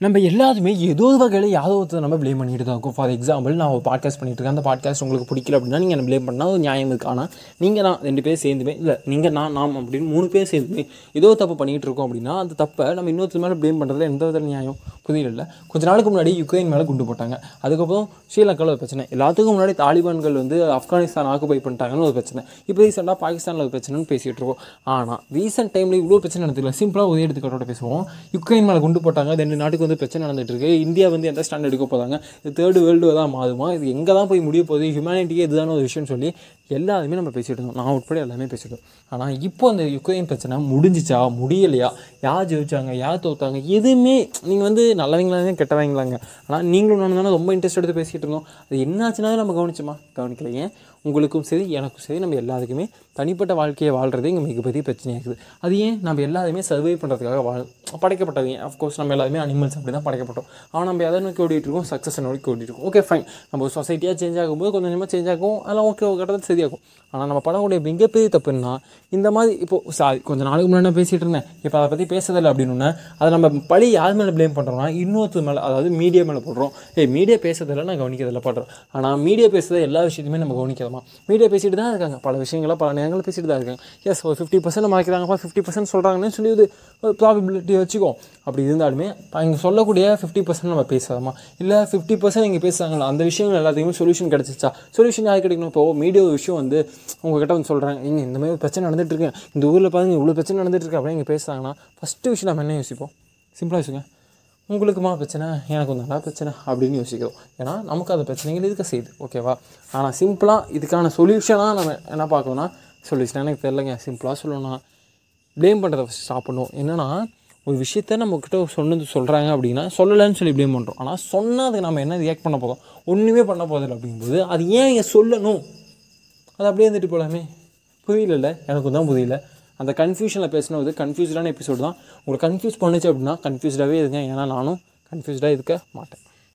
நம்ம எல்லாருமே ஏதோ ஒரு வகையில் யாரோ ஒருத்தர் நம்ம ப்ளேம் பண்ணிட்டு தான் இருக்கும். ஃபார் எக்ஸாம்பிள் நான் ஒரு பாட்காஸ்ட் பண்ணிட்டு இருக்கேன். அந்த பாட்காஸ்ட் உங்களுக்கு பிடிக்கல அப்படின்னா நீங்கள் என்ன ப்ளேம் பண்ணால் ஒரு நியாயம் இருக்கு. ஆனால் நீங்கள் நான் ரெண்டு பேர் சேர்ந்துமே இல்லை நீங்கள் நான் நாம் அப்படின்னு மூணு பேர் சேர்ந்துமே ஏதோ தப்பு பண்ணிகிட்டு இருக்கோம் அப்படின்னா அந்த தப்பை நம்ம இன்னொருத்தர் மேலே ப்ளேம் பண்ணுறது எந்த வித நியாயம்? புதிய இல்லை. கொஞ்ச நாளுக்கு முன்னாடி யுக்ரைன் மேலே குண்டு போட்டாங்க. அதுக்கப்புறம் ஸ்ரீலங்காவில் ஒரு பிரச்சனை. எல்லாத்துக்கும் முன்னாடி தாலிபான்கள் வந்து ஆப்கானிஸ்தான் ஆக்குபை பண்ணிட்டாங்கன்னு ஒரு பிரச்சனை. இப்போ ரீசெண்டாக பாகிஸ்தானில் ஒரு பிரச்சனைன்னு பேசிகிட்டு இருக்கோம். ஆனால் ரீசெண்ட் டைமில் இவ்வளோ பிரச்சனை நடந்துக்கல சிம்பிளாக ஒரு எடுத்துக்காட்டோட பேசுவோம். யுக்ரைன் மேலே குண்டு போட்டாங்க. ரெண்டு நாட்டுக்கு வந்து பிரச்சனை நடந்துட்டு இருக்கு. இந்தியா வந்து எந்த ஸ்டாண்ட் எடுக்க போகிறாங்க இது தேர்டு வேர்ல்டு தான் மாறுமா? இது எங்கே தான் போய் முடிய போகுது? ஹியூமனிட்டியே இதுதான ஒரு விஷயம்னு சொல்லி எல்லாருமே நம்ம பேசிட்டு இருந்தோம் நான் உட்பட எல்லாமே பேசிட்டோம் ஆனால் இப்போ அந்த யுக்ரைன் பிரச்சனை முடிஞ்சிச்சா? முடியலையா? யார் ஜெயிச்சாங்க? யார் தோத்தாங்க? எதுவுமே நீங்கள் வந்து நல்லவங்களாங்க கெட்டவங்களாங்க. ஆனால் நீங்களும் நான் தானே ரொம்ப இன்ட்ரெஸ்ட் எடுத்து பேசிகிட்டு இருந்தோம். அது என்னாச்சுன்னா நம்ம கவனிச்சோமா? கவனிக்கல ஏன்? உங்களுக்கும் சரி எனக்கும் சரி நம்ம எல்லாத்துக்குமே தனிப்பட்ட வாழ்க்கையை வாழ்கிறதே இங்கே மிகப்பெரிய பிரச்சனையாக இருக்குது அது ஏன்? நம்ம எல்லாருமே சர்வை பண்ணுறதுக்காக வாழ் படைக்கப்பட்டது. அஃப்கோர்ஸ் நம்ம எல்லாருமே அனிமல்ஸ் அப்படி தான் படைக்கப்பட்டோம். ஆனால் நம்ம எதை நோக்கி ஓடிட்டுருக்கோம் சக்ஸஸ் நோக்கி ஓடிட்டுருக்கோம் ஓகே ஃபைன் நம்ம சொசைட்டியாக சேஞ்ச் ஆகும்போது கொஞ்சம் கொஞ்சமாக சேஞ்ச் ஆகும். அதெல்லாம் ஓகே கட்டத்தில் சரியாகும். ஆனால் நம்ம படக்கூடிய மிகப்பெரிய தப்புன்னா இந்த மாதிரி இப்போது சாரி கொஞ்சம் நாளுக்கு முன்னாடி பேசிகிட்டு இருந்தேன். இப்போ அதை பற்றி பேசுறதில்லை அப்படின்னா அதை நம்ம பழி யார் மேலே ப்ளேம் பண்ணுறோம்னா இன்னொருத்தர் மேலே அதாவது மீடியா மேலே போடுறோம். ஏய் மீடியா பேசுறதில்ல நான் கவனிக்கிறதில்ல பண்ணுறோம் ஆனால் மீடியா பேசுகிற எல்லா விஷயத்தையுமே நம்ம கவனிக்கிறோமா? மீடியா பேசிட்டு தான் இருக்காங்க. பல விஷயங்களை பல நேரங்களில் பேசிட்டு தான் இருக்காங்க. எஸ் ஒரு ஃபிஃப்டி பர்சன்ட் மறைக்கிறாங்கப்பா ஃபிஃப்டி பர்சன்ட் சொல்கிறாங்கன்னு சொல்லி இது ப்ராபிலிட்டி வச்சுக்கோ. அப்படி இருந்தாலுமே இங்கே சொல்லக்கூடிய ஃபிஃப்டி பர்சன்ட் நம்ம பேசாதமா இல்லை ஃபிஃப்டி பர்சன்ட் இங்கே பேசுகிறாங்களா அந்த விஷயங்கள் எல்லாத்தையுமே சொல்யூஷன் கிடச்சிச்சா சொல்யூஷன் யார் கிடைக்கணும்? இப்போ மீடியா விஷயம் வந்து உங்ககிட்ட வந்து சொல்கிறாங்க இங்கே இந்த மாதிரி பிரச்சனை நடந்துட்டுருக்கேன் இந்த ஊரில் பாருங்க இவ்வளோ பிரச்சனை நடந்துட்டுருக்கு அப்படின்னு இங்கே பேசுகிறாங்கன்னா ஃபஸ்ட்டு விஷயம் நம்ம என்ன யோசிப்போம்? சிம்பிளாக யோசிங்க. உங்களுக்குமா பிரச்சனை? எனக்கு நல்லா பிரச்சனை அப்படின்னு யோசிக்கிறோம். ஏன்னா நமக்கு அந்த பிரச்சனைகள் இருக்க செய்யுது. ஓகேவா ஆனால் சிம்பிளாக இதுக்கான சொல்யூஷனாக நம்ம என்ன பார்க்கணும்னா சொல்யூஷன் எனக்கு தெரிலங்க சிம்பிளாக சொல்லணும்னா ப்ளேம் பண்ணுறத ஃபஸ்ட் ஸ்டாப் பண்ணுவோம் என்னென்னா ஒரு விஷயத்த நம்மக்கிட்ட சொன்னது சொல்கிறாங்க அப்படின்னா சொல்லலைன்னு சொல்லி ப்ளேம் பண்ணுறோம் ஆனால் சொன்னால் அதுக்கு நம்ம என்ன ரியாக்ட் பண்ண போதும் ஒன்றுமே பண்ண போதில்லை அப்படிங்கும்போது அது ஏன் இங்கே சொல்லணும்? அது அப்படியே இருந்துட்டு போகலாமே புரியல எனக்கு தான் புரியல. அந்த கன்ஃபியூஷனில் பேசினது கன்ஃபியூஸ்டான எபிசோடு தான். உங்களை கன்ஃபியூஸ் பண்ணுச்சு அப்படின்னா கன்ஃபியூஸ்டாகவே இருங்க. ஏன்னா நானும் கன்ஃபியூஸ்டாக இருக்க மாட்டேன்.